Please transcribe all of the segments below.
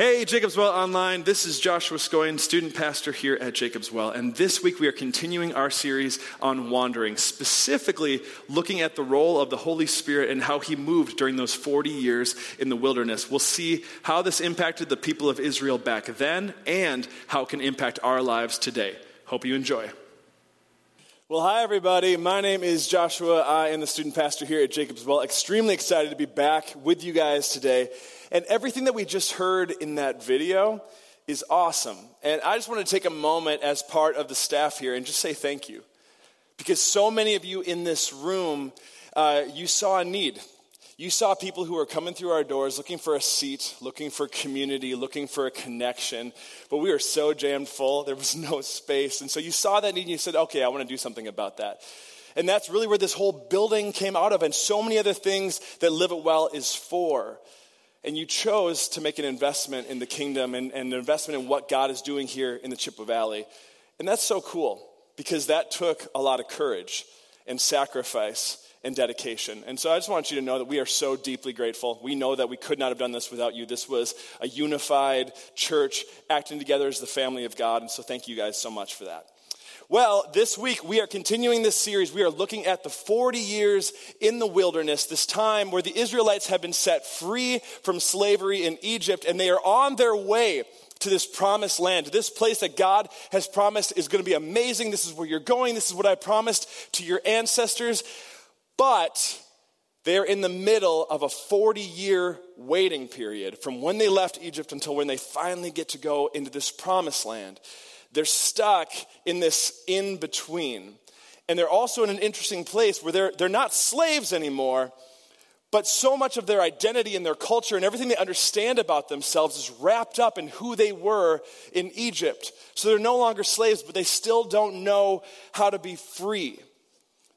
Hey, Jacob's Well Online. This is Joshua Scoyne, student pastor here at Jacob's Well. And this week we are continuing our series on wandering, specifically looking at the role of the Holy Spirit and how he moved during those 40 years in the wilderness. We'll see how this impacted the people of Israel back then and how it can impact our lives today. Hope you enjoy. Well, hi, everybody. My name is Joshua. I am the student pastor here at Jacob's Well. Extremely excited to be back with you guys today. And everything that we just heard in that video is awesome. And I just want to take a moment as part of the staff here and just say thank you. Because so many of you in this room, uh, you saw a need. You saw people who were coming through our doors looking for a seat, looking for community, looking for a connection. But we were so jammed full, there was no space. And so you saw that need and you said, okay, I want to do something about that. And that's really where this whole building came out of, and so many other things that Live It Well is for. And you chose to make an investment in the kingdom and, and, an investment in what God is doing here in the Chippewa Valley. And that's so cool because that took a lot of courage and sacrifice and dedication. And so I just want you to know that we are so deeply grateful. We know that we could not have done this without you. This was a unified church acting together as the family of God. And so thank you guys so much for that. Well, this week we are continuing this series. We are looking at the 40 years in the wilderness, this time where the Israelites have been set free from slavery in Egypt and they are on their way to this promised land, this place that God has promised is going to be amazing. This is where you're going. This is what I promised to your ancestors. But they're in the middle of a 40 year waiting period from when they left Egypt until when they finally get to go into this promised land. They're stuck in this in between. And they're also in an interesting place where they're, they're not slaves anymore, but so much of their identity and their culture and everything they understand about themselves is wrapped up in who they were in Egypt. So they're no longer slaves, but they still don't know how to be free.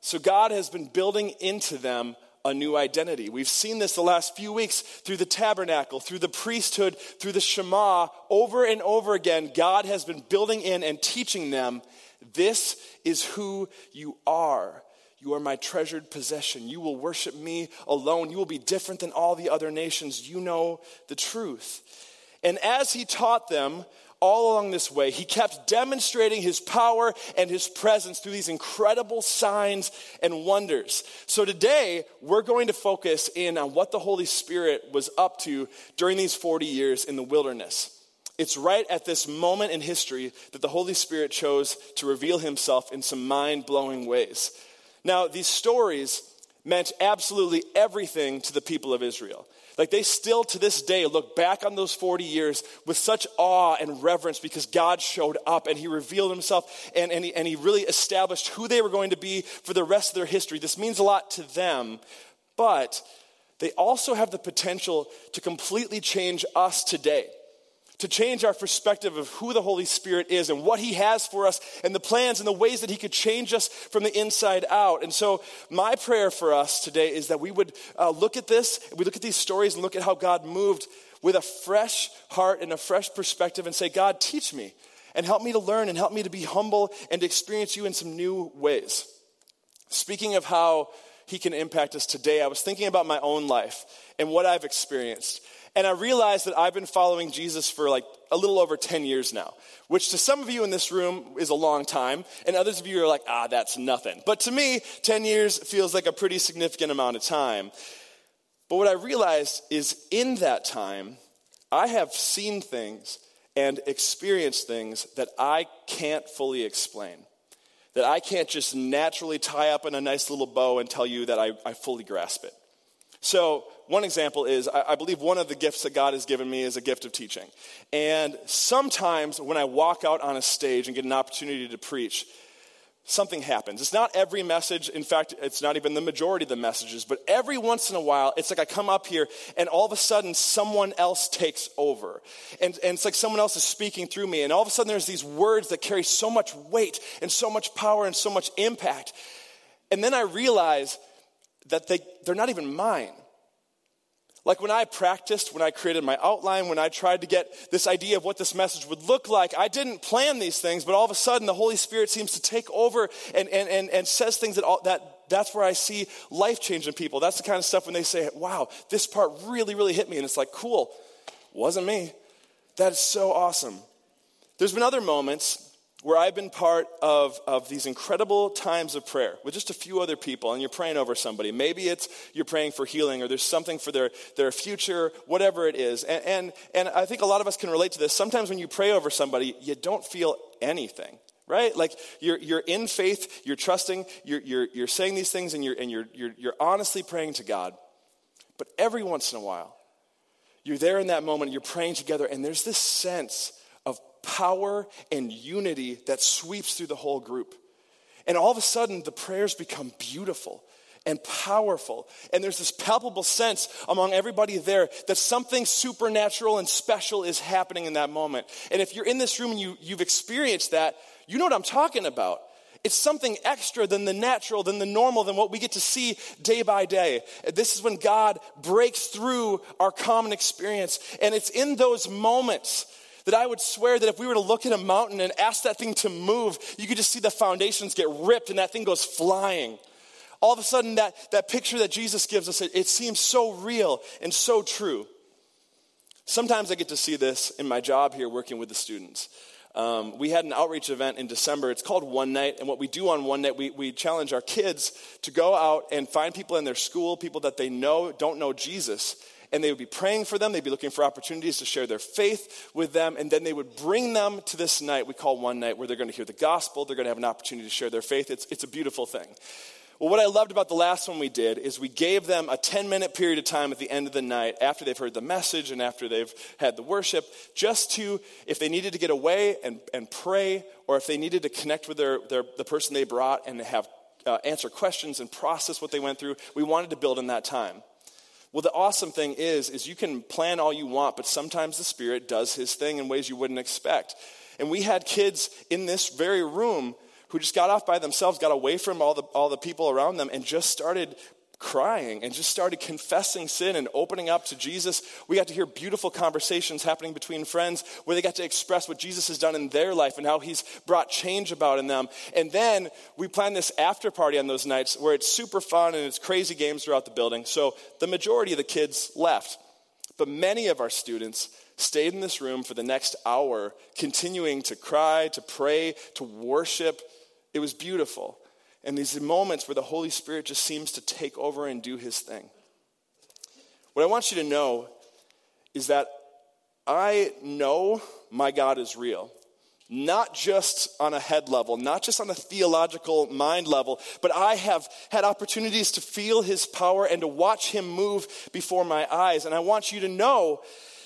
So God has been building into them a new identity. We've seen this the last few weeks through the tabernacle, through the priesthood, through the Shema. Over and over again, God has been building in and teaching them this is who you are. You are my treasured possession. You will worship me alone. You will be different than all the other nations. You know the truth. And as he taught them, all along this way, he kept demonstrating his power and his presence through these incredible signs and wonders. So today, we're going to focus in on what the Holy Spirit was up to during these 40 years in the wilderness. It's right at this moment in history that the Holy Spirit chose to reveal himself in some mind blowing ways. Now, these stories meant absolutely everything to the people of Israel. Like they still to this day look back on those 40 years with such awe and reverence because God showed up and he revealed himself and, and, he, and he really established who they were going to be for the rest of their history. This means a lot to them, but they also have the potential to completely change us today to change our perspective of who the Holy Spirit is and what He has for us and the plans and the ways that He could change us from the inside out. And so, my prayer for us today is that we would uh, look at this, we look at these stories and look at how God moved with a fresh heart and a fresh perspective and say, God, teach me and help me to learn and help me to be humble and to experience you in some new ways. Speaking of how He can impact us today, I was thinking about my own life and what I've experienced. And I realized that I've been following Jesus for like a little over 10 years now, which to some of you in this room is a long time, and others of you are like, ah, that's nothing. But to me, 10 years feels like a pretty significant amount of time. But what I realized is in that time, I have seen things and experienced things that I can't fully explain. That I can't just naturally tie up in a nice little bow and tell you that I, I fully grasp it. So, one example is I, believe one of the gifts that God has given me is a gift of teaching. And sometimes when I walk out on a stage and get an opportunity to preach, something happens. It's not every message. In fact, it's not even the majority of the messages. But every once in a while, it's like I come up here and all of a sudden someone else takes over. And, and it's like someone else is speaking through me. And all of a sudden there's these words that carry so much weight and so much power and so much impact. And then I realize that they, they're not even mine. Like when I practiced, when I created my outline, when I tried to get this idea of what this message would look like, I didn't plan these things, but all of a sudden the Holy Spirit seems to take over and, and, and, and says things that, all, that that's where I see life change in people. That's the kind of stuff when they say, wow, this part really, really hit me. And it's like, cool, wasn't me. That is so awesome. There's been other moments where I've been part of, of these incredible times of prayer with just a few other people, and you're praying over somebody. Maybe it's you're praying for healing, or there's something for their, their future, whatever it is. And, and, and I think a lot of us can relate to this. Sometimes when you pray over somebody, you don't feel anything right? Like you're, you're in faith, you're trusting, you're, you're, you're saying these things, and, you're, and you're, you're, you're honestly praying to God. But every once in a while, you're there in that moment, you're praying together, and there's this sense power and unity that sweeps through the whole group. And all of a sudden, the prayers become beautiful and powerful. And there's this palpable sense among everybody there that something supernatural and special is happening in that moment. And if you're in this room and you, you've experienced that, you know what I'm talking about. It's something extra than the natural, than the normal, than what we get to see day by day. This is when God breaks through our common experience. And it's in those moments that I would swear that if we were to look at a mountain and ask that thing to move, you could just see the foundations get ripped and that thing goes flying. All of a sudden, that, that picture that Jesus gives us, it, it seems so real and so true. Sometimes I get to see this in my job here working with the students. Um, we had an outreach event in December. It's called One Night. And what we do on One Night, we, we challenge our kids to go out and find people in their school, people that they know don't know Jesus, and they would be praying for them. They'd be looking for opportunities to share their faith with them, and then they would bring them to this night we call one night where they're going to hear the gospel. They're going to have an opportunity to share their faith. It's, it's a beautiful thing. Well, what I loved about the last one we did is we gave them a 10 minute period of time at the end of the night after they've heard the message and after they've had the worship, just to, if they needed to get away and, and pray, or if they needed to connect with their, their, the person they brought and have uh, answer questions and process what they went through, we wanted to build in that time. Well, the awesome thing is, is you can plan all you want, but sometimes the Spirit does His thing in ways you wouldn't expect. And we had kids in this very room who just got off by themselves, got away from all the, all the people around them, and just started crying and just started confessing sin and opening up to Jesus. We got to hear beautiful conversations happening between friends where they got to express what Jesus has done in their life and how he's brought change about in them. And then we plan this after party on those nights where it's super fun and it's crazy games throughout the building. So the majority of the kids left. But many of our students stayed in this room for the next hour, continuing to cry, to pray, to worship. It was beautiful and these moments where the Holy Spirit just seems to take over and do his thing. What I want you to know is that I know my God is real. Not just on a head level, not just on a theological mind level, but I have had opportunities to feel his power and to watch him move before my eyes. And I want you to know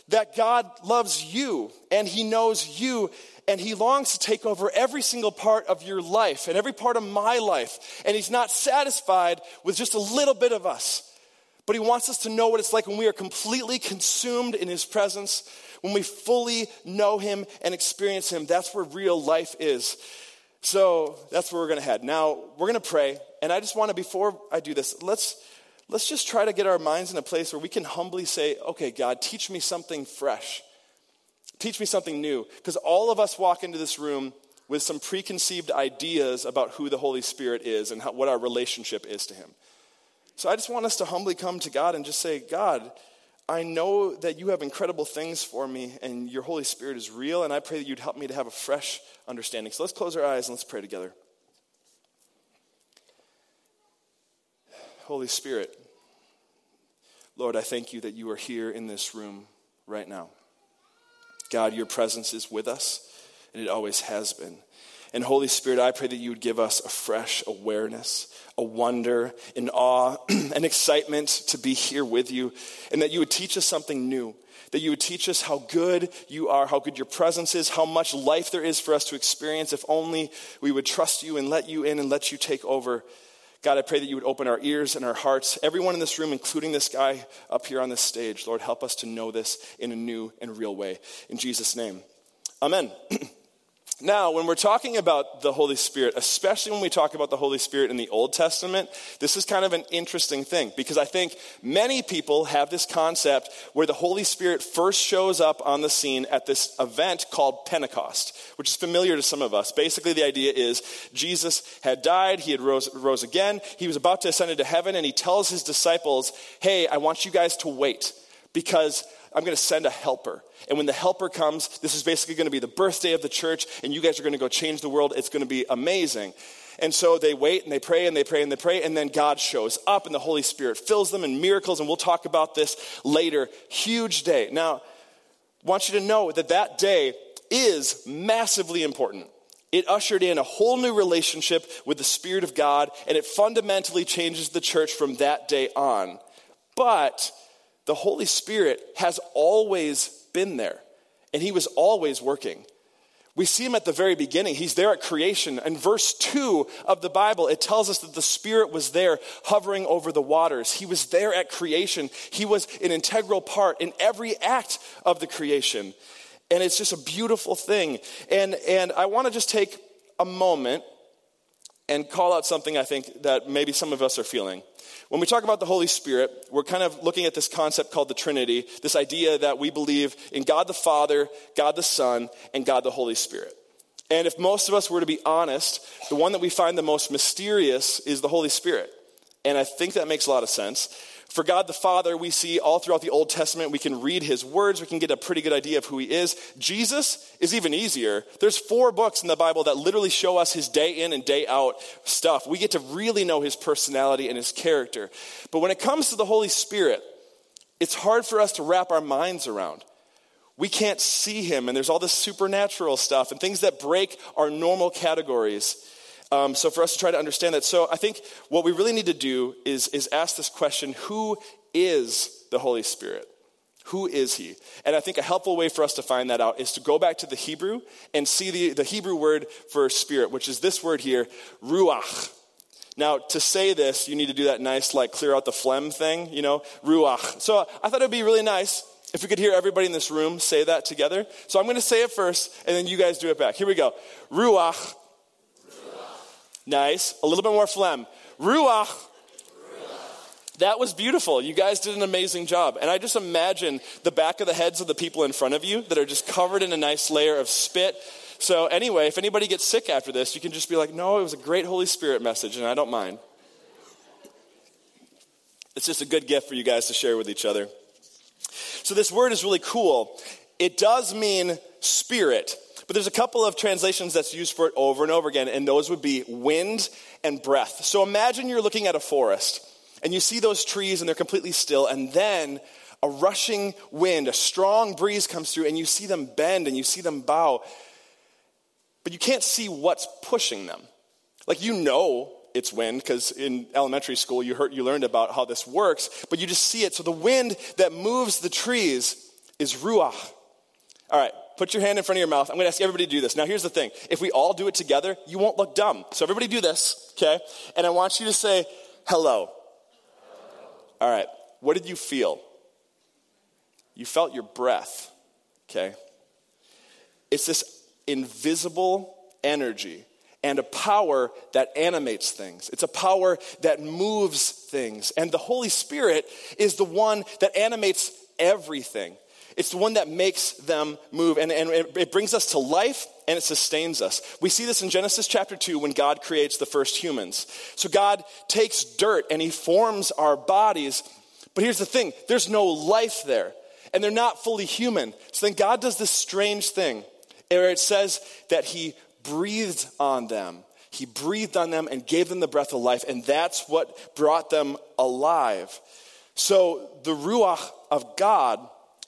that God loves you and he knows you and he longs to take over every single part of your life and every part of my life. And he's not satisfied with just a little bit of us. But he wants us to know what it's like when we are completely consumed in his presence, when we fully know him and experience him. That's where real life is. So that's where we're going to head. Now, we're going to pray. And I just want to, before I do this, let's, let's just try to get our minds in a place where we can humbly say, okay, God, teach me something fresh. Teach me something new. Because all of us walk into this room with some preconceived ideas about who the Holy Spirit is and how, what our relationship is to Him. So I just want us to humbly come to God and just say, God, I know that you have incredible things for me and your Holy Spirit is real, and I pray that you'd help me to have a fresh understanding. So let's close our eyes and let's pray together. Holy Spirit, Lord, I thank you that you are here in this room right now. God, your presence is with us, and it always has been. And Holy Spirit, I pray that you would give us a fresh awareness, a wonder, an awe, an excitement to be here with you, and that you would teach us something new. That you would teach us how good you are, how good your presence is, how much life there is for us to experience if only we would trust you and let you in and let you take over. God, I pray that you would open our ears and our hearts, everyone in this room, including this guy up here on this stage. Lord, help us to know this in a new and real way. In Jesus' name, amen. Now, when we're talking about the Holy Spirit, especially when we talk about the Holy Spirit in the Old Testament, this is kind of an interesting thing because I think many people have this concept where the Holy Spirit first shows up on the scene at this event called Pentecost, which is familiar to some of us. Basically, the idea is Jesus had died, he had rose, rose again, he was about to ascend into heaven, and he tells his disciples, Hey, I want you guys to wait because I'm going to send a helper. And when the helper comes, this is basically going to be the birthday of the church, and you guys are going to go change the world. It's going to be amazing. And so they wait and they pray and they pray and they pray, and then God shows up and the Holy Spirit fills them in miracles, and we'll talk about this later. Huge day. Now, I want you to know that that day is massively important. It ushered in a whole new relationship with the Spirit of God, and it fundamentally changes the church from that day on. But the Holy Spirit has always been there, and He was always working. We see him at the very beginning. He's there at creation. In verse 2 of the Bible, it tells us that the Spirit was there hovering over the waters. He was there at creation. He was an integral part in every act of the creation. And it's just a beautiful thing. And, and I want to just take a moment and call out something I think that maybe some of us are feeling. When we talk about the Holy Spirit, we're kind of looking at this concept called the Trinity, this idea that we believe in God the Father, God the Son, and God the Holy Spirit. And if most of us were to be honest, the one that we find the most mysterious is the Holy Spirit. And I think that makes a lot of sense. For God the Father, we see all throughout the Old Testament, we can read his words, we can get a pretty good idea of who he is. Jesus is even easier. There's four books in the Bible that literally show us his day in and day out stuff. We get to really know his personality and his character. But when it comes to the Holy Spirit, it's hard for us to wrap our minds around. We can't see him, and there's all this supernatural stuff and things that break our normal categories. Um, so for us to try to understand that, so I think what we really need to do is, is ask this question who is the Holy Spirit? Who is he? And I think a helpful way for us to find that out is to go back to the Hebrew and see the, the Hebrew word for spirit, which is this word here, ruach. Now, to say this, you need to do that nice, like, clear out the phlegm thing, you know, ruach. So I thought it would be really nice if we could hear everybody in this room say that together. So I'm going to say it first, and then you guys do it back. Here we go. Ruach Nice. A little bit more phlegm. Ruach. That was beautiful. You guys did an amazing job. And I just imagine the back of the heads of the people in front of you that are just covered in a nice layer of spit. So, anyway, if anybody gets sick after this, you can just be like, no, it was a great Holy Spirit message, and I don't mind. It's just a good gift for you guys to share with each other. So, this word is really cool. It does mean spirit. But there's a couple of translations that's used for it over and over again, and those would be wind and breath. So imagine you're looking at a forest, and you see those trees, and they're completely still, and then a rushing wind, a strong breeze comes through, and you see them bend and you see them bow, but you can't see what's pushing them. Like you know it's wind because in elementary school you heard you learned about how this works, but you just see it. So the wind that moves the trees is ruach. All right, put your hand in front of your mouth. I'm going to ask everybody to do this. Now, here's the thing if we all do it together, you won't look dumb. So, everybody do this, okay? And I want you to say, hello. All right, what did you feel? You felt your breath, okay? It's this invisible energy and a power that animates things. It's a power that moves things. And the Holy Spirit is the one that animates everything. It's the one that makes them move, and, and it brings us to life and it sustains us. We see this in Genesis chapter 2 when God creates the first humans. So God takes dirt and he forms our bodies, but here's the thing there's no life there, and they're not fully human. So then God does this strange thing where it says that he breathed on them. He breathed on them and gave them the breath of life, and that's what brought them alive. So the Ruach of God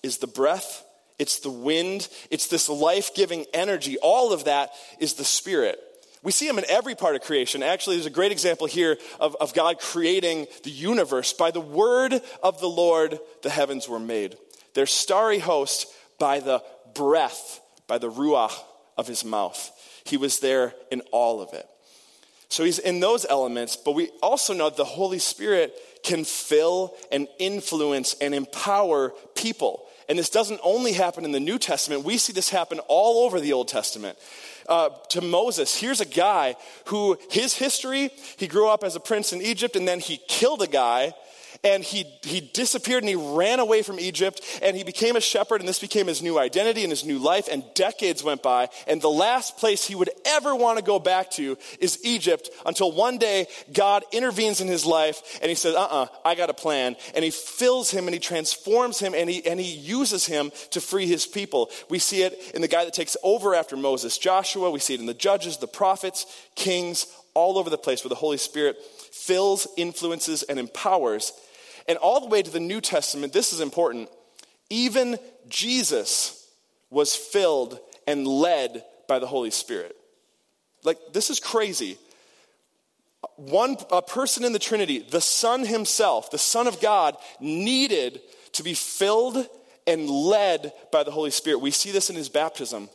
is the breath, it's the wind, it's this life giving energy. All of that is the Spirit. We see him in every part of creation. Actually, there's a great example here of, of God creating the universe. By the word of the Lord, the heavens were made. Their starry host by the breath, by the ruach of his mouth. He was there in all of it. So he's in those elements, but we also know the Holy Spirit can fill and influence and empower people. And this doesn't only happen in the New Testament, we see this happen all over the Old Testament. Uh, to Moses, here's a guy who, his history, he grew up as a prince in Egypt and then he killed a guy. And he, he disappeared and he ran away from Egypt and he became a shepherd and this became his new identity and his new life and decades went by and the last place he would ever want to go back to is Egypt until one day God intervenes in his life and he says, uh-uh, I got a plan. And he fills him and he transforms him and he, and he uses him to free his people. We see it in the guy that takes over after Moses, Joshua. We see it in the judges, the prophets, kings, all over the place where the Holy Spirit fills, influences, and empowers and all the way to the New Testament, this is important. Even Jesus was filled and led by the Holy Spirit. Like, this is crazy. One a person in the Trinity, the Son himself, the Son of God, needed to be filled and led by the Holy Spirit. We see this in his baptism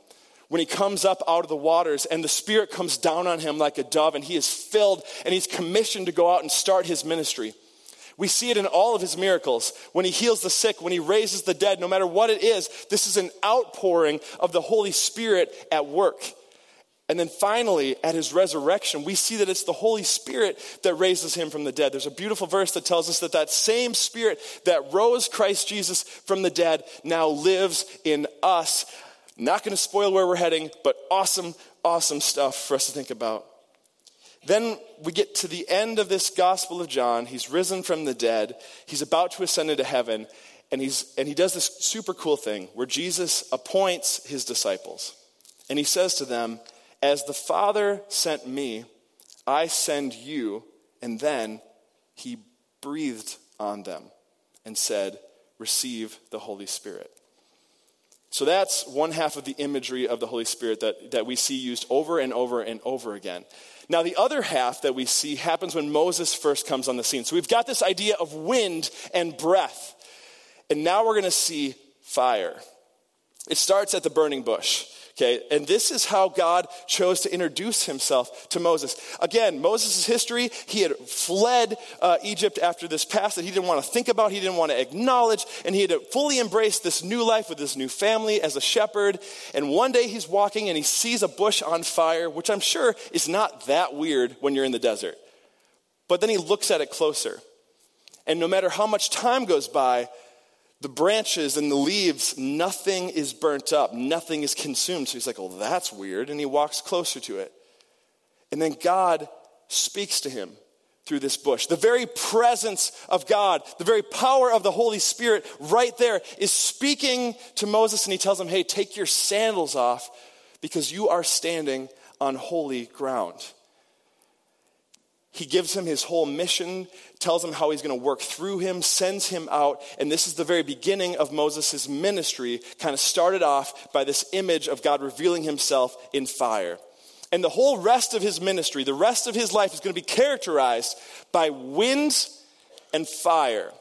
when he comes up out of the waters and the Spirit comes down on him like a dove and he is filled and he's commissioned to go out and start his ministry. We see it in all of his miracles. When he heals the sick, when he raises the dead, no matter what it is, this is an outpouring of the Holy Spirit at work. And then finally, at his resurrection, we see that it's the Holy Spirit that raises him from the dead. There's a beautiful verse that tells us that that same Spirit that rose Christ Jesus from the dead now lives in us. Not going to spoil where we're heading, but awesome, awesome stuff for us to think about. Then we get to the end of this Gospel of John. He's risen from the dead. He's about to ascend into heaven. And, he's, and he does this super cool thing where Jesus appoints his disciples. And he says to them, As the Father sent me, I send you. And then he breathed on them and said, Receive the Holy Spirit. So that's one half of the imagery of the Holy Spirit that, that we see used over and over and over again. Now, the other half that we see happens when Moses first comes on the scene. So we've got this idea of wind and breath. And now we're going to see fire. It starts at the burning bush. Okay, and this is how God chose to introduce himself to Moses. Again, Moses' history, he had fled uh, Egypt after this past that he didn't want to think about, he didn't want to acknowledge, and he had fully embraced this new life with this new family as a shepherd. And one day he's walking and he sees a bush on fire, which I'm sure is not that weird when you're in the desert. But then he looks at it closer. And no matter how much time goes by, the branches and the leaves, nothing is burnt up, nothing is consumed. So he's like, well, that's weird. And he walks closer to it. And then God speaks to him through this bush. The very presence of God, the very power of the Holy Spirit right there is speaking to Moses. And he tells him, hey, take your sandals off because you are standing on holy ground. He gives him his whole mission, tells him how he's going to work through him, sends him out. And this is the very beginning of Moses' ministry, kind of started off by this image of God revealing himself in fire. And the whole rest of his ministry, the rest of his life is going to be characterized by wind and fire.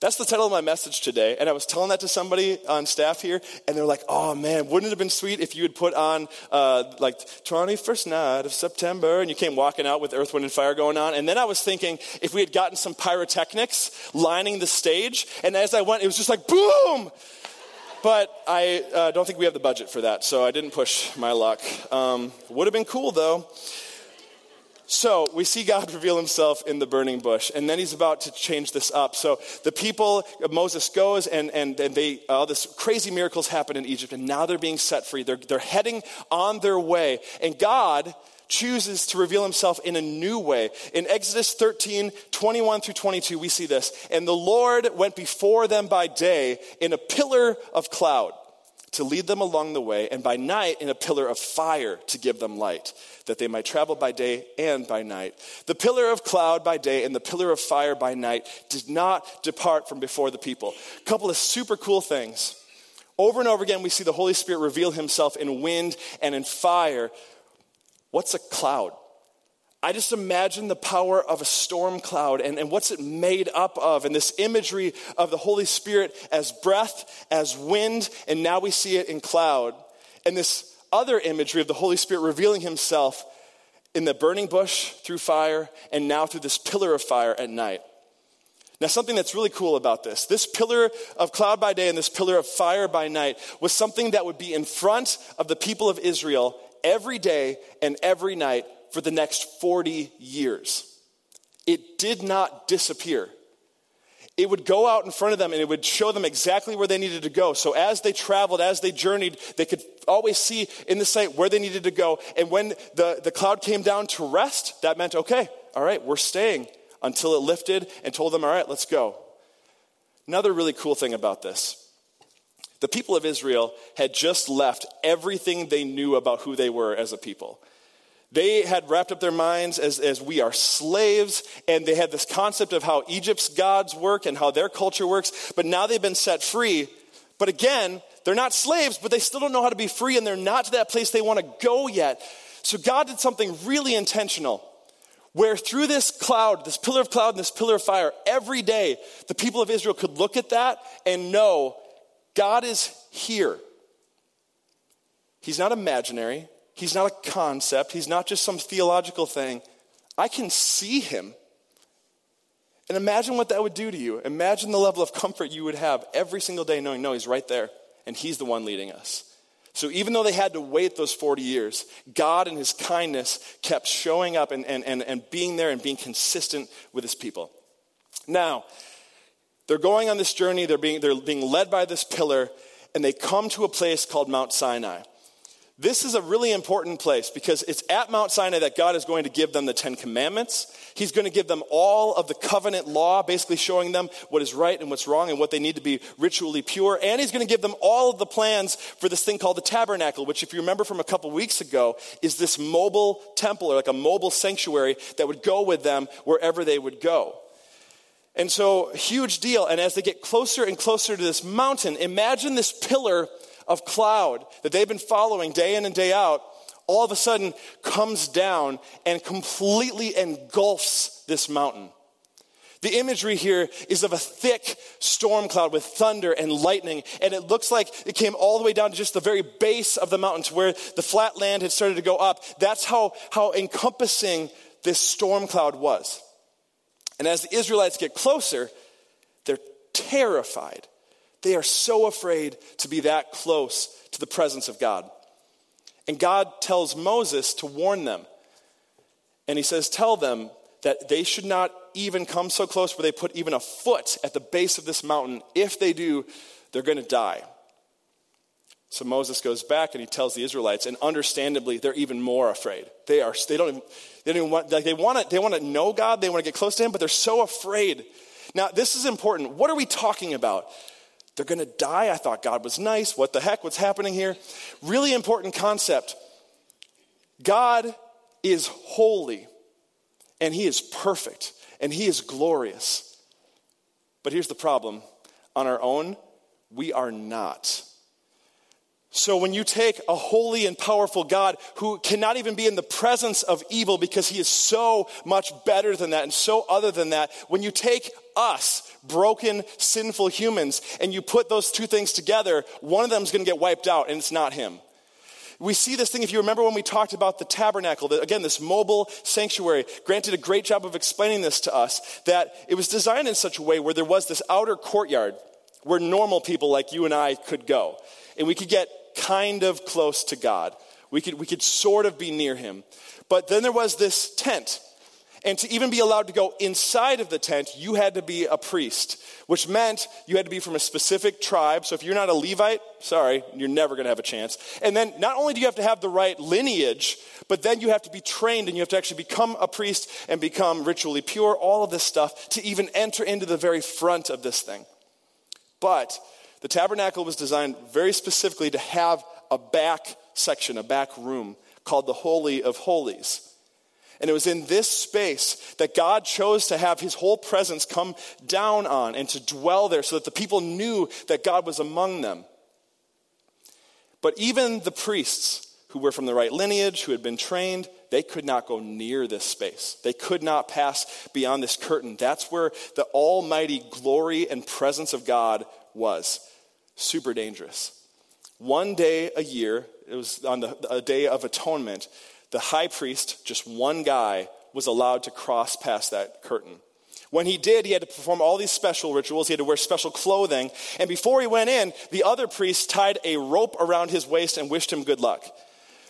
That's the title of my message today. And I was telling that to somebody on staff here, and they're like, oh man, wouldn't it have been sweet if you had put on uh, like 21st night of September and you came walking out with Earth, Wind, and Fire going on? And then I was thinking if we had gotten some pyrotechnics lining the stage, and as I went, it was just like boom! But I uh, don't think we have the budget for that, so I didn't push my luck. Um, would have been cool though. So we see God reveal himself in the burning bush, and then he's about to change this up. So the people, Moses goes, and, and, and they, all this crazy miracles happen in Egypt, and now they're being set free. They're, they're heading on their way. And God chooses to reveal himself in a new way. In Exodus 13, 21 through 22, we see this. And the Lord went before them by day in a pillar of cloud to lead them along the way, and by night in a pillar of fire to give them light, that they might travel by day and by night. The pillar of cloud by day and the pillar of fire by night did not depart from before the people. A couple of super cool things. Over and over again, we see the Holy Spirit reveal himself in wind and in fire. What's a cloud? I just imagine the power of a storm cloud and, and what's it made up of, and this imagery of the Holy Spirit as breath, as wind, and now we see it in cloud. And this other imagery of the Holy Spirit revealing himself in the burning bush through fire, and now through this pillar of fire at night. Now, something that's really cool about this this pillar of cloud by day and this pillar of fire by night was something that would be in front of the people of Israel every day and every night for the next 40 years. It did not disappear. it would go out in front of them and it would show them exactly where they needed to go. So as they traveled, as they journeyed, they could always see in the sight where they needed to go. And when the, the cloud came down to rest, that meant, okay, all right, we're staying until it lifted and told them, all right, let's go. Another really cool thing about this the people of Israel had just left everything they knew about who they were as a people. They had wrapped up their minds as, as we are slaves, and they had this concept of how Egypt's gods work and how their culture works, but now they've been set free. But again, they're not slaves, but they still don't know how to be free, and they're not to that place they want to go yet. So God did something really intentional, where through this cloud, this pillar of cloud and this pillar of fire, every day the people of Israel could look at that and know God is here. He's not imaginary. He's not a concept, he's not just some theological thing. I can see him. And imagine what that would do to you. Imagine the level of comfort you would have every single day knowing, no, he's right there, and he's the one leading us. So even though they had to wait those 40 years, God in his kindness kept showing up and, and, and, and being there and being consistent with his people. Now, they're going on this journey, they're being, they're being led by this pillar, and they come to a place called Mount Sinai. This is a really important place because it's at Mount Sinai that God is going to give them the Ten Commandments. He's going to give them all of the covenant law, basically showing them what is right and what's wrong and what they need to be ritually pure. And He's going to give them all of the plans for this thing called the tabernacle, which, if you remember from a couple weeks ago, is this mobile temple or like a mobile sanctuary that would go with them wherever they would go. And so, huge deal. And as they get closer and closer to this mountain, imagine this pillar of cloud that they've been following day in and day out all of a sudden comes down and completely engulfs this mountain. The imagery here is of a thick storm cloud with thunder and lightning, and it looks like it came all the way down to just the very base of the mountain to where the flat land had started to go up. That's how, how encompassing this storm cloud was. And as the Israelites get closer, they're terrified. They are so afraid to be that close to the presence of God. And God tells Moses to warn them. And he says, Tell them that they should not even come so close where they put even a foot at the base of this mountain. If they do, they're going to die. So Moses goes back and he tells the Israelites, and understandably, they're even more afraid. They are. They don't. Even, they don't even want. Like they want to. They want to know God. They want to get close to Him, but they're so afraid. Now, this is important. What are we talking about? They're going to die. I thought God was nice. What the heck? What's happening here? Really important concept. God is holy and he is perfect and he is glorious. But here's the problem on our own, we are not. So, when you take a holy and powerful God who cannot even be in the presence of evil because he is so much better than that and so other than that, when you take us, broken, sinful humans, and you put those two things together, one of them is going to get wiped out, and it's not him. We see this thing, if you remember when we talked about the tabernacle, again, this mobile sanctuary, granted a great job of explaining this to us, that it was designed in such a way where there was this outer courtyard where normal people like you and I could go. And we could get kind of close to God. We could, we could sort of be near him. But then there was this tent. And to even be allowed to go inside of the tent, you had to be a priest, which meant you had to be from a specific tribe. So if you're not a Levite, sorry, you're never going to have a chance. And then not only do you have to have the right lineage, but then you have to be trained and you have to actually become a priest and become ritually pure, all of this stuff to even enter into the very front of this thing. But the tabernacle was designed very specifically to have a back section, a back room called the Holy of Holies. And it was in this space that God chose to have his whole presence come down on and to dwell there so that the people knew that God was among them. But even the priests who were from the right lineage, who had been trained, they could not go near this space. They could not pass beyond this curtain. That's where the almighty glory and presence of God was. Super dangerous. One day a year, it was on the a day of atonement, the high priest, just one guy, was allowed to cross past that curtain. When he did, he had to perform all these special rituals. He had to wear special clothing. And before he went in, the other priest tied a rope around his waist and wished him good luck.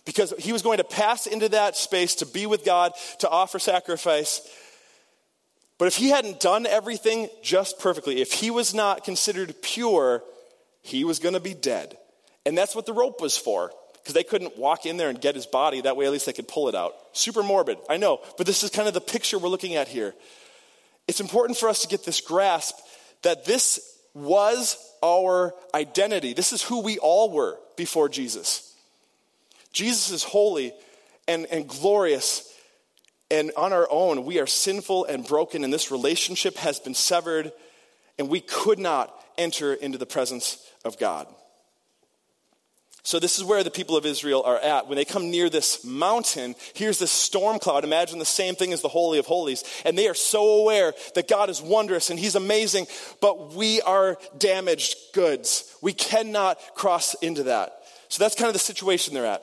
Because he was going to pass into that space to be with God, to offer sacrifice. But if he hadn't done everything just perfectly, if he was not considered pure, he was going to be dead. And that's what the rope was for, because they couldn't walk in there and get his body. That way, at least they could pull it out. Super morbid, I know, but this is kind of the picture we're looking at here. It's important for us to get this grasp that this was our identity. This is who we all were before Jesus. Jesus is holy and, and glorious and on our own, we are sinful and broken, and this relationship has been severed, and we could not enter into the presence of God. So, this is where the people of Israel are at. When they come near this mountain, here's this storm cloud. Imagine the same thing as the Holy of Holies. And they are so aware that God is wondrous and He's amazing, but we are damaged goods. We cannot cross into that. So, that's kind of the situation they're at.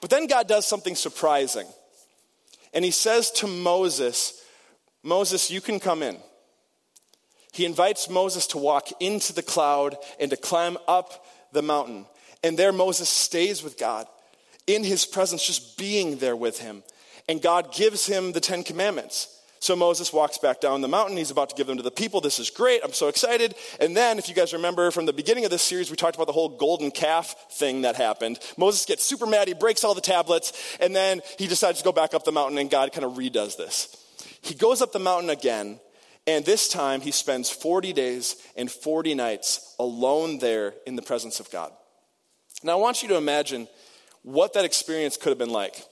But then God does something surprising. And he says to Moses, Moses, you can come in. He invites Moses to walk into the cloud and to climb up the mountain. And there Moses stays with God in his presence, just being there with him. And God gives him the Ten Commandments. So Moses walks back down the mountain. He's about to give them to the people. This is great. I'm so excited. And then, if you guys remember from the beginning of this series, we talked about the whole golden calf thing that happened. Moses gets super mad. He breaks all the tablets. And then he decides to go back up the mountain, and God kind of redoes this. He goes up the mountain again. And this time, he spends 40 days and 40 nights alone there in the presence of God. Now, I want you to imagine what that experience could have been like.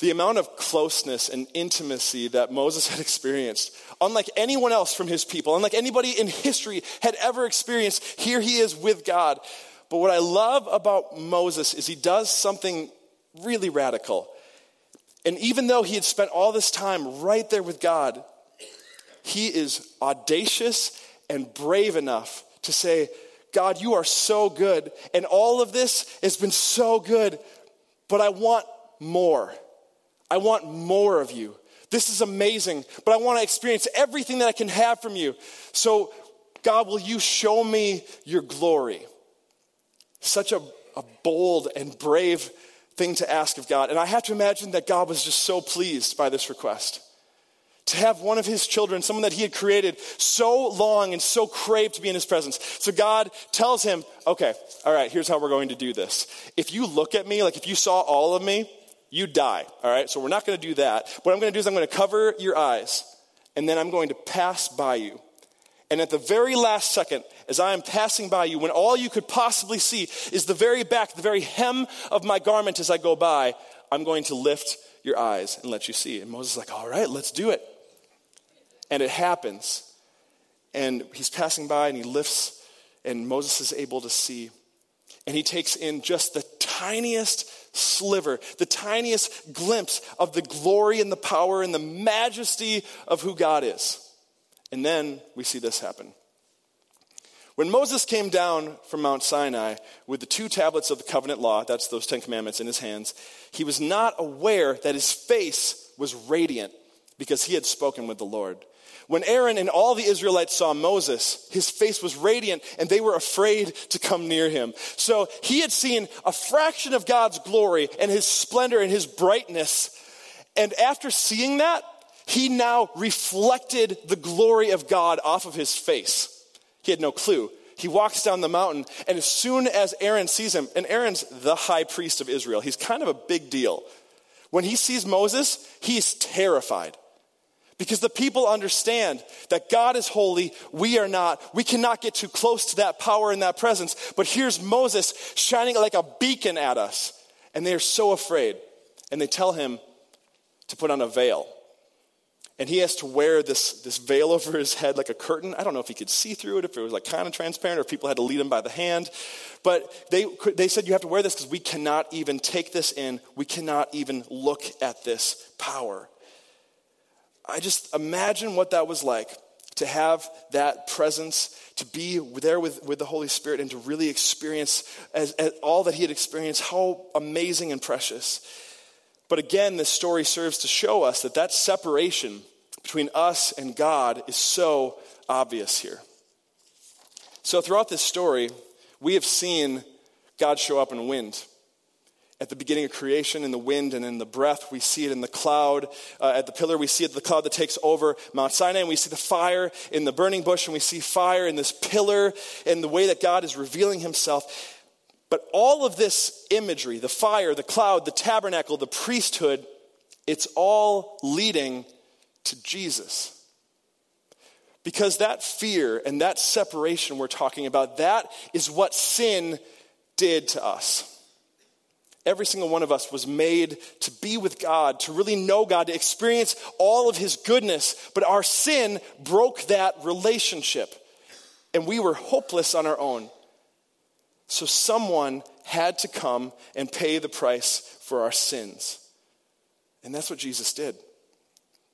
The amount of closeness and intimacy that Moses had experienced, unlike anyone else from his people, unlike anybody in history had ever experienced, here he is with God. But what I love about Moses is he does something really radical. And even though he had spent all this time right there with God, he is audacious and brave enough to say, God, you are so good, and all of this has been so good, but I want more. I want more of you. This is amazing, but I want to experience everything that I can have from you. So, God, will you show me your glory? Such a, a bold and brave thing to ask of God. And I have to imagine that God was just so pleased by this request. To have one of his children, someone that he had created so long and so craved to be in his presence. So God tells him, okay, all right, here's how we're going to do this. If you look at me, like if you saw all of me, you die. All right, so we're not going to do that. What I'm going to do is I'm going to cover your eyes, and then I'm going to pass by you. And at the very last second, as I am passing by you, when all you could possibly see is the very back, the very hem of my garment as I go by, I'm going to lift your eyes and let you see. And Moses is like, all right, let's do it. And it happens. And he's passing by and he lifts, and Moses is able to see. And he takes in just the tiniest sliver, the tiniest glimpse of the glory and the power and the majesty of who God is. And then we see this happen. When Moses came down from Mount Sinai with the two tablets of the covenant law, that's those Ten Commandments in his hands, he was not aware that his face was radiant because he had spoken with the Lord. When Aaron and all the Israelites saw Moses, his face was radiant and they were afraid to come near him. So he had seen a fraction of God's glory and his splendor and his brightness. And after seeing that, he now reflected the glory of God off of his face. He had no clue. He walks down the mountain, and as soon as Aaron sees him, and Aaron's the high priest of Israel, he's kind of a big deal. When he sees Moses, he's terrified. Because the people understand that God is holy, we are not. We cannot get too close to that power and that presence. But here's Moses shining like a beacon at us. And they are so afraid. And they tell him to put on a veil. And he has to wear this, this veil over his head like a curtain. I don't know if he could see through it, if it was like kind of transparent, or if people had to lead him by the hand. But they, they said, You have to wear this because we cannot even take this in. We cannot even look at this power. I just imagine what that was like to have that presence, to be there with, with the Holy Spirit, and to really experience as, as all that he had experienced, how amazing and precious. But again, this story serves to show us that that separation between us and God is so obvious here. So, throughout this story, we have seen God show up in wind. At the beginning of creation, in the wind and in the breath, we see it in the cloud. Uh, at the pillar, we see it the cloud that takes over Mount Sinai, and we see the fire in the burning bush, and we see fire in this pillar, and the way that God is revealing himself. But all of this imagery the fire, the cloud, the tabernacle, the priesthood it's all leading to Jesus. Because that fear and that separation we're talking about, that is what sin did to us. Every single one of us was made to be with God, to really know God, to experience all of His goodness. But our sin broke that relationship, and we were hopeless on our own. So someone had to come and pay the price for our sins. And that's what Jesus did.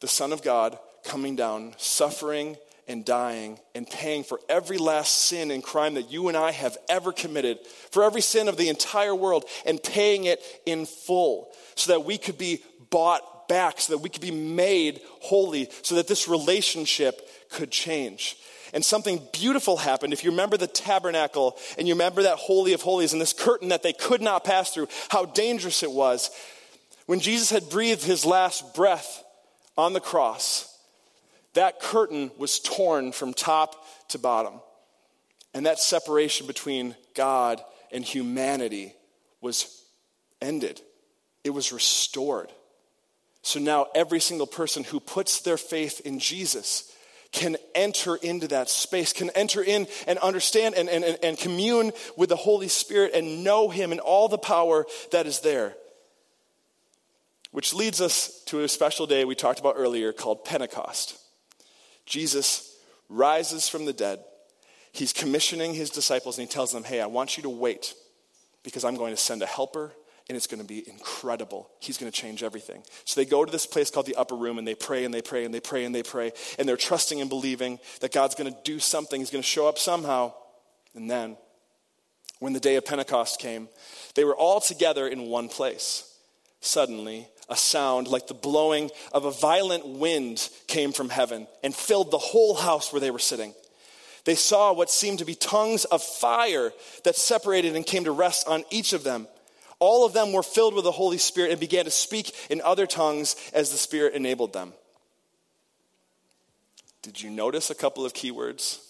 The Son of God coming down, suffering and dying, and paying for every last sin and crime that you and I have ever committed, for every sin of the entire world, and paying it in full so that we could be bought back, so that we could be made holy, so that this relationship could change. And something beautiful happened. If you remember the tabernacle and you remember that Holy of Holies and this curtain that they could not pass through, how dangerous it was. When Jesus had breathed his last breath on the cross, that curtain was torn from top to bottom. And that separation between God and humanity was ended, it was restored. So now every single person who puts their faith in Jesus can enter into that space, can enter in and understand and, and, and commune with the Holy Spirit and know Him and all the power that is there. Which leads us to a special day we talked about earlier called Pentecost. Jesus rises from the dead. He's commissioning his disciples and he tells them, Hey, I want you to wait because I'm going to send a helper and it's going to be incredible. He's going to change everything. So they go to this place called the upper room and they pray and they pray and they pray and they pray and they're trusting and believing that God's going to do something. He's going to show up somehow. And then, when the day of Pentecost came, they were all together in one place. Suddenly, a sound like the blowing of a violent wind came from heaven and filled the whole house where they were sitting. They saw what seemed to be tongues of fire that separated and came to rest on each of them. All of them were filled with the Holy Spirit and began to speak in other tongues as the Spirit enabled them. Did you notice a couple of keywords?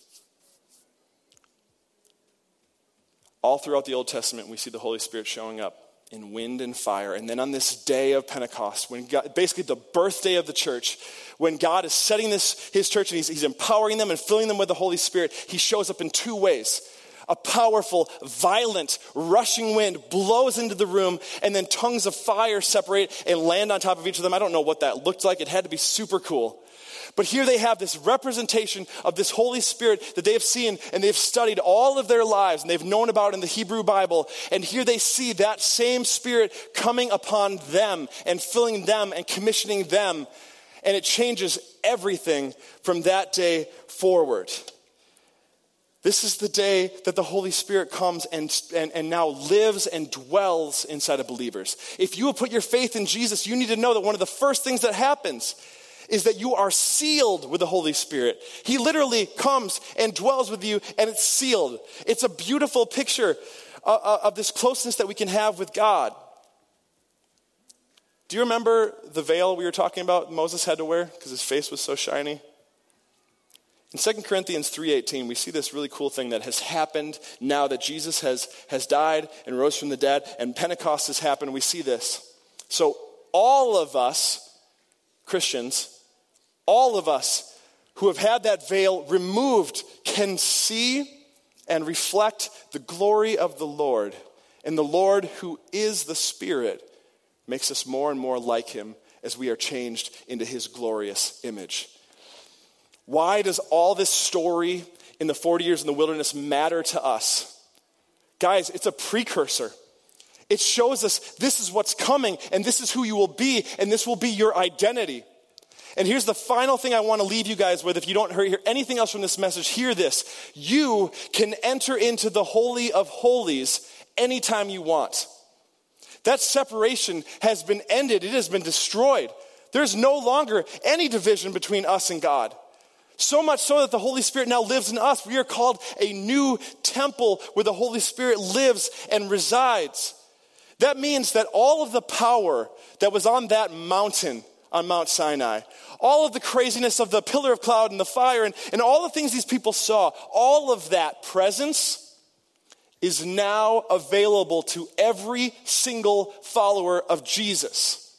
All throughout the Old Testament, we see the Holy Spirit showing up in wind and fire. And then on this day of Pentecost, when God, basically the birthday of the church, when God is setting this, his church and he's, he's empowering them and filling them with the Holy Spirit, he shows up in two ways. A powerful, violent, rushing wind blows into the room, and then tongues of fire separate and land on top of each of them. I don't know what that looked like. It had to be super cool. But here they have this representation of this Holy Spirit that they have seen and they've studied all of their lives and they've known about in the Hebrew Bible. And here they see that same Spirit coming upon them and filling them and commissioning them. And it changes everything from that day forward. This is the day that the Holy Spirit comes and, and, and now lives and dwells inside of believers. If you will put your faith in Jesus, you need to know that one of the first things that happens is that you are sealed with the Holy Spirit. He literally comes and dwells with you, and it's sealed. It's a beautiful picture uh, uh, of this closeness that we can have with God. Do you remember the veil we were talking about Moses had to wear because his face was so shiny? In 2 Corinthians 3:18, we see this really cool thing that has happened now that Jesus has, has died and rose from the dead, and Pentecost has happened. We see this. So all of us, Christians, all of us who have had that veil removed can see and reflect the glory of the Lord. And the Lord, who is the Spirit, makes us more and more like Him as we are changed into His glorious image. Why does all this story in the 40 years in the wilderness matter to us? Guys, it's a precursor. It shows us this is what's coming, and this is who you will be, and this will be your identity. And here's the final thing I want to leave you guys with. If you don't hear anything else from this message, hear this. You can enter into the Holy of Holies anytime you want. That separation has been ended, it has been destroyed. There's no longer any division between us and God. So much so that the Holy Spirit now lives in us. We are called a new temple where the Holy Spirit lives and resides. That means that all of the power that was on that mountain on Mount Sinai, all of the craziness of the pillar of cloud and the fire, and, and all the things these people saw, all of that presence is now available to every single follower of Jesus.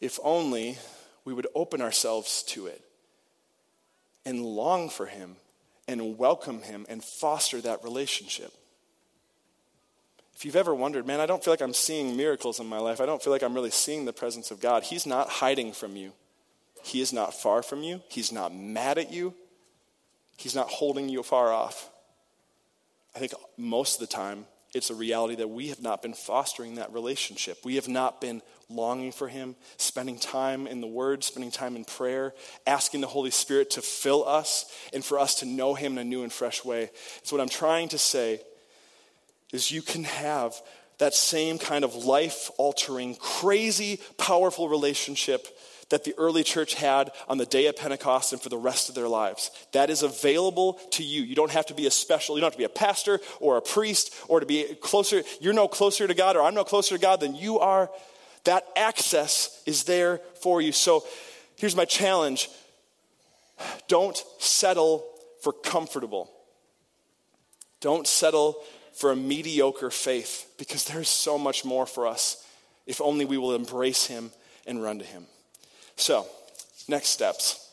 If only we would open ourselves to it and long for Him and welcome Him and foster that relationship. If you've ever wondered, man, I don't feel like I'm seeing miracles in my life, I don't feel like I'm really seeing the presence of God, He's not hiding from you. He is not far from you. He's not mad at you. He's not holding you far off. I think most of the time, it's a reality that we have not been fostering that relationship. We have not been longing for Him, spending time in the Word, spending time in prayer, asking the Holy Spirit to fill us and for us to know Him in a new and fresh way. So, what I'm trying to say is you can have that same kind of life altering, crazy, powerful relationship that the early church had on the day of Pentecost and for the rest of their lives. That is available to you. You don't have to be a special, you don't have to be a pastor or a priest or to be closer. You're no closer to God or I'm no closer to God than you are. That access is there for you. So here's my challenge don't settle for comfortable. Don't settle for a mediocre faith because there's so much more for us if only we will embrace Him and run to Him. So, next steps.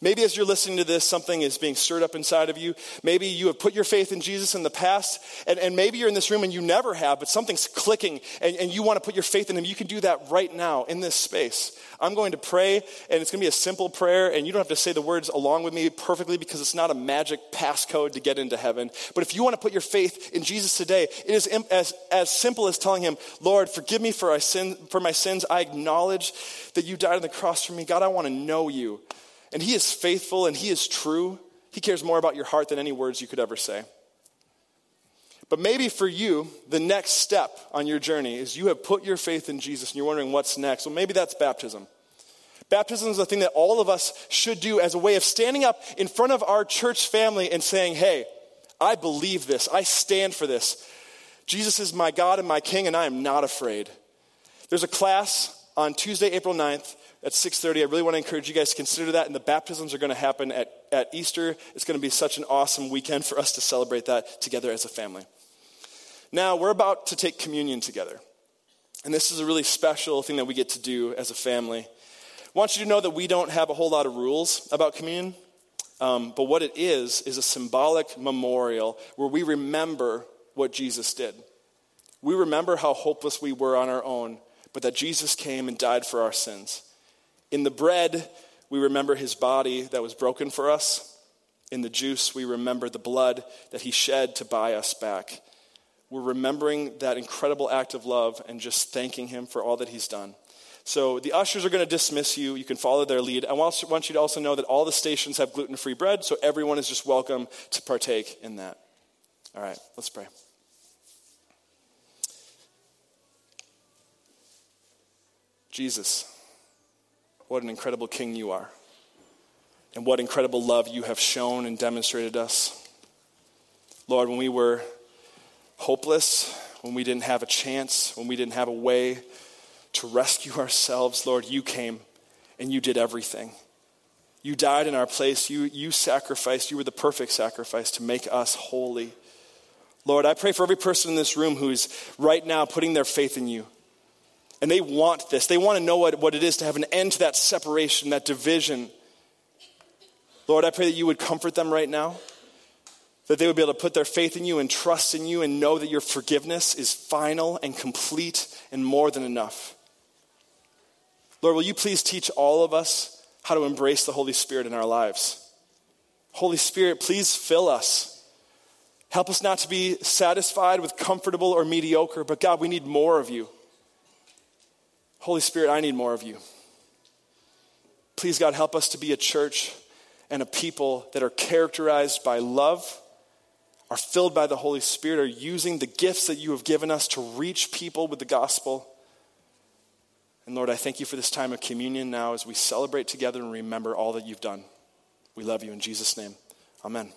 Maybe as you're listening to this, something is being stirred up inside of you. Maybe you have put your faith in Jesus in the past, and, and maybe you're in this room and you never have, but something's clicking and, and you want to put your faith in Him. You can do that right now in this space. I'm going to pray, and it's going to be a simple prayer, and you don't have to say the words along with me perfectly because it's not a magic passcode to get into heaven. But if you want to put your faith in Jesus today, it is as, as simple as telling Him, Lord, forgive me for, I sin, for my sins. I acknowledge that you died on the cross for me. God, I want to know you. And He is faithful and He is true. He cares more about your heart than any words you could ever say. But maybe for you, the next step on your journey is you have put your faith in Jesus and you're wondering what's next. Well, maybe that's baptism. Baptism is a thing that all of us should do as a way of standing up in front of our church family and saying, hey, I believe this. I stand for this. Jesus is my God and my King, and I am not afraid. There's a class on Tuesday, April 9th at 6.30 i really want to encourage you guys to consider that and the baptisms are going to happen at, at easter. It's going to be such an awesome weekend for us to celebrate that together as a family. Now we're about to take communion together and this is a really special thing that we get to do as a family. I want you to know that we don't have a whole lot of rules about communion um, but what it is is a symbolic memorial where we remember what jesus did. We remember how hopeless we were on our own but that jesus came and died for our sins in the bread, we remember his body that was broken for us. In the juice, we remember the blood that he shed to buy us back. We're remembering that incredible act of love and just thanking him for all that he's done. So the ushers are going to dismiss you. You can follow their lead. I want you to also know that all the stations have gluten free bread, so everyone is just welcome to partake in that. All right, let's pray. Jesus. What an incredible king you are. And what incredible love you have shown and demonstrated us. Lord, when we were hopeless, when we didn't have a chance, when we didn't have a way to rescue ourselves, Lord, you came and you did everything. You died in our place. You, you sacrificed. You were the perfect sacrifice to make us holy. Lord, I pray for every person in this room who's right now putting their faith in you. And they want this. They want to know what, what it is to have an end to that separation, that division. Lord, I pray that you would comfort them right now, that they would be able to put their faith in you and trust in you and know that your forgiveness is final and complete and more than enough. Lord, will you please teach all of us how to embrace the Holy Spirit in our lives? Holy Spirit, please fill us. Help us not to be satisfied with comfortable or mediocre, but God, we need more of you. Holy Spirit, I need more of you. Please, God, help us to be a church and a people that are characterized by love, are filled by the Holy Spirit, are using the gifts that you have given us to reach people with the gospel. And Lord, I thank you for this time of communion now as we celebrate together and remember all that you've done. We love you in Jesus' name. Amen.